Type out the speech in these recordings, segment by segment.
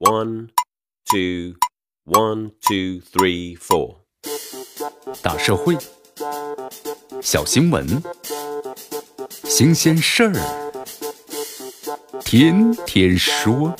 One, two, one, two, three, four. 大社会，小新闻，新鲜事儿，天天说。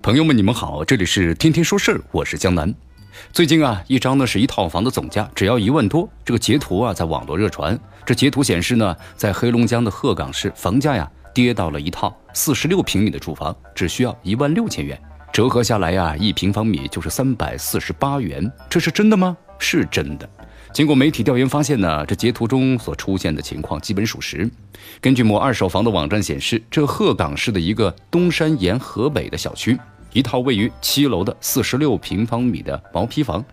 朋友们，你们好，这里是天天说事儿，我是江南。最近啊，一张呢是一套房的总价只要一万多，这个截图啊在网络热传。这截图显示呢，在黑龙江的鹤岗市，房价呀。跌到了一套四十六平米的住房，只需要一万六千元，折合下来呀，一平方米就是三百四十八元。这是真的吗？是真的。经过媒体调研发现呢，这截图中所出现的情况基本属实。根据某二手房的网站显示，这鹤岗市的一个东山沿河北的小区，一套位于七楼的四十六平方米的毛坯房，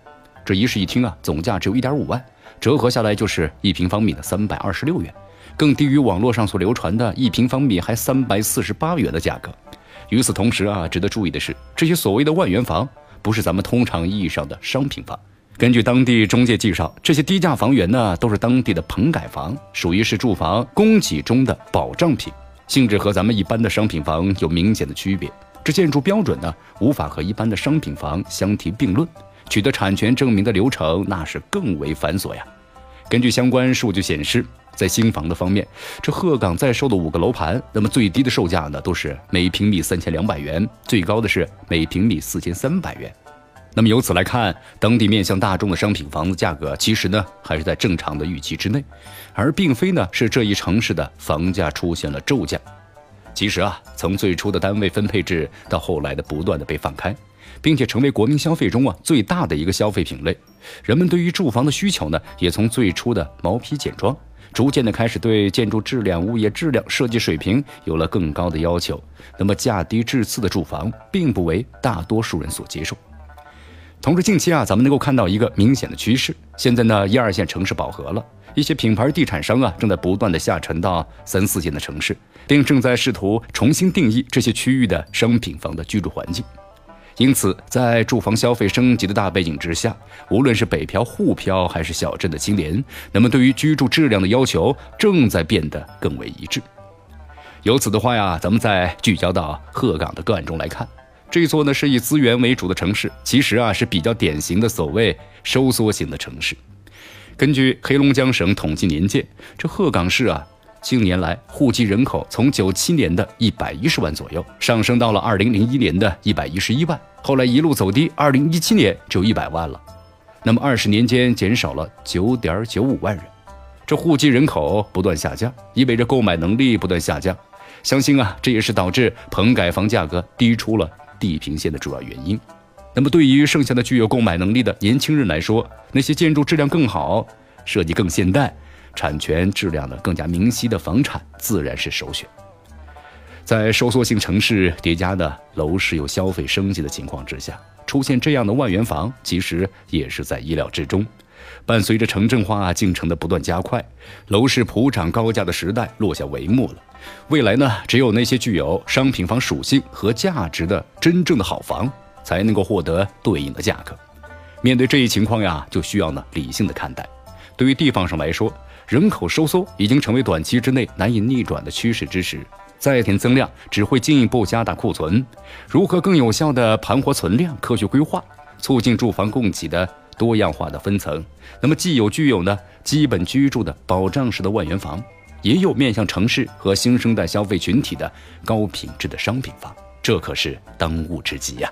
这一室一厅啊，总价只有一点五万，折合下来就是一平方米的三百二十六元。更低于网络上所流传的一平方米还三百四十八元的价格。与此同时啊，值得注意的是，这些所谓的万元房不是咱们通常意义上的商品房。根据当地中介介绍，这些低价房源呢，都是当地的棚改房，属于是住房供给中的保障品，性质和咱们一般的商品房有明显的区别。这建筑标准呢，无法和一般的商品房相提并论，取得产权证明的流程那是更为繁琐呀。根据相关数据显示。在新房的方面，这鹤岗在售的五个楼盘，那么最低的售价呢，都是每平米三千两百元，最高的是每平米四千三百元。那么由此来看，当地面向大众的商品房子价格，其实呢还是在正常的预期之内，而并非呢是这一城市的房价出现了骤降。其实啊，从最初的单位分配制到后来的不断的被放开，并且成为国民消费中啊最大的一个消费品类，人们对于住房的需求呢，也从最初的毛坯简装。逐渐的开始对建筑质量、物业质量、设计水平有了更高的要求。那么价低质次的住房并不为大多数人所接受。同时，近期啊，咱们能够看到一个明显的趋势：现在呢，一二线城市饱和了，一些品牌地产商啊，正在不断的下沉到三四线的城市，并正在试图重新定义这些区域的商品房的居住环境。因此，在住房消费升级的大背景之下，无论是北漂、沪漂还是小镇的青年，那么对于居住质量的要求正在变得更为一致。由此的话呀，咱们再聚焦到鹤岗的个案中来看，这座呢是以资源为主的城市，其实啊是比较典型的所谓收缩型的城市。根据黑龙江省统计年鉴，这鹤岗市啊。近年来，户籍人口从九七年的一百一十万左右，上升到了二零零一年的一百一十一万，后来一路走低，二零一七年只有一百万了。那么二十年间减少了九点九五万人，这户籍人口不断下降，意味着购买能力不断下降。相信啊，这也是导致棚改房价格低出了地平线的主要原因。那么对于剩下的具有购买能力的年轻人来说，那些建筑质量更好、设计更现代。产权质量呢更加明晰的房产自然是首选。在收缩性城市叠加的楼市有消费升级的情况之下，出现这样的万元房，其实也是在意料之中。伴随着城镇化进程的不断加快，楼市普涨高价的时代落下帷幕了。未来呢，只有那些具有商品房属性和价值的真正的好房，才能够获得对应的价格。面对这一情况呀，就需要呢理性的看待。对于地方上来说，人口收缩已经成为短期之内难以逆转的趋势之时，再添增量只会进一步加大库存。如何更有效地盘活存量、科学规划，促进住房供给的多样化的分层？那么，既有具有呢基本居住的保障式的万元房，也有面向城市和新生代消费群体的高品质的商品房，这可是当务之急呀！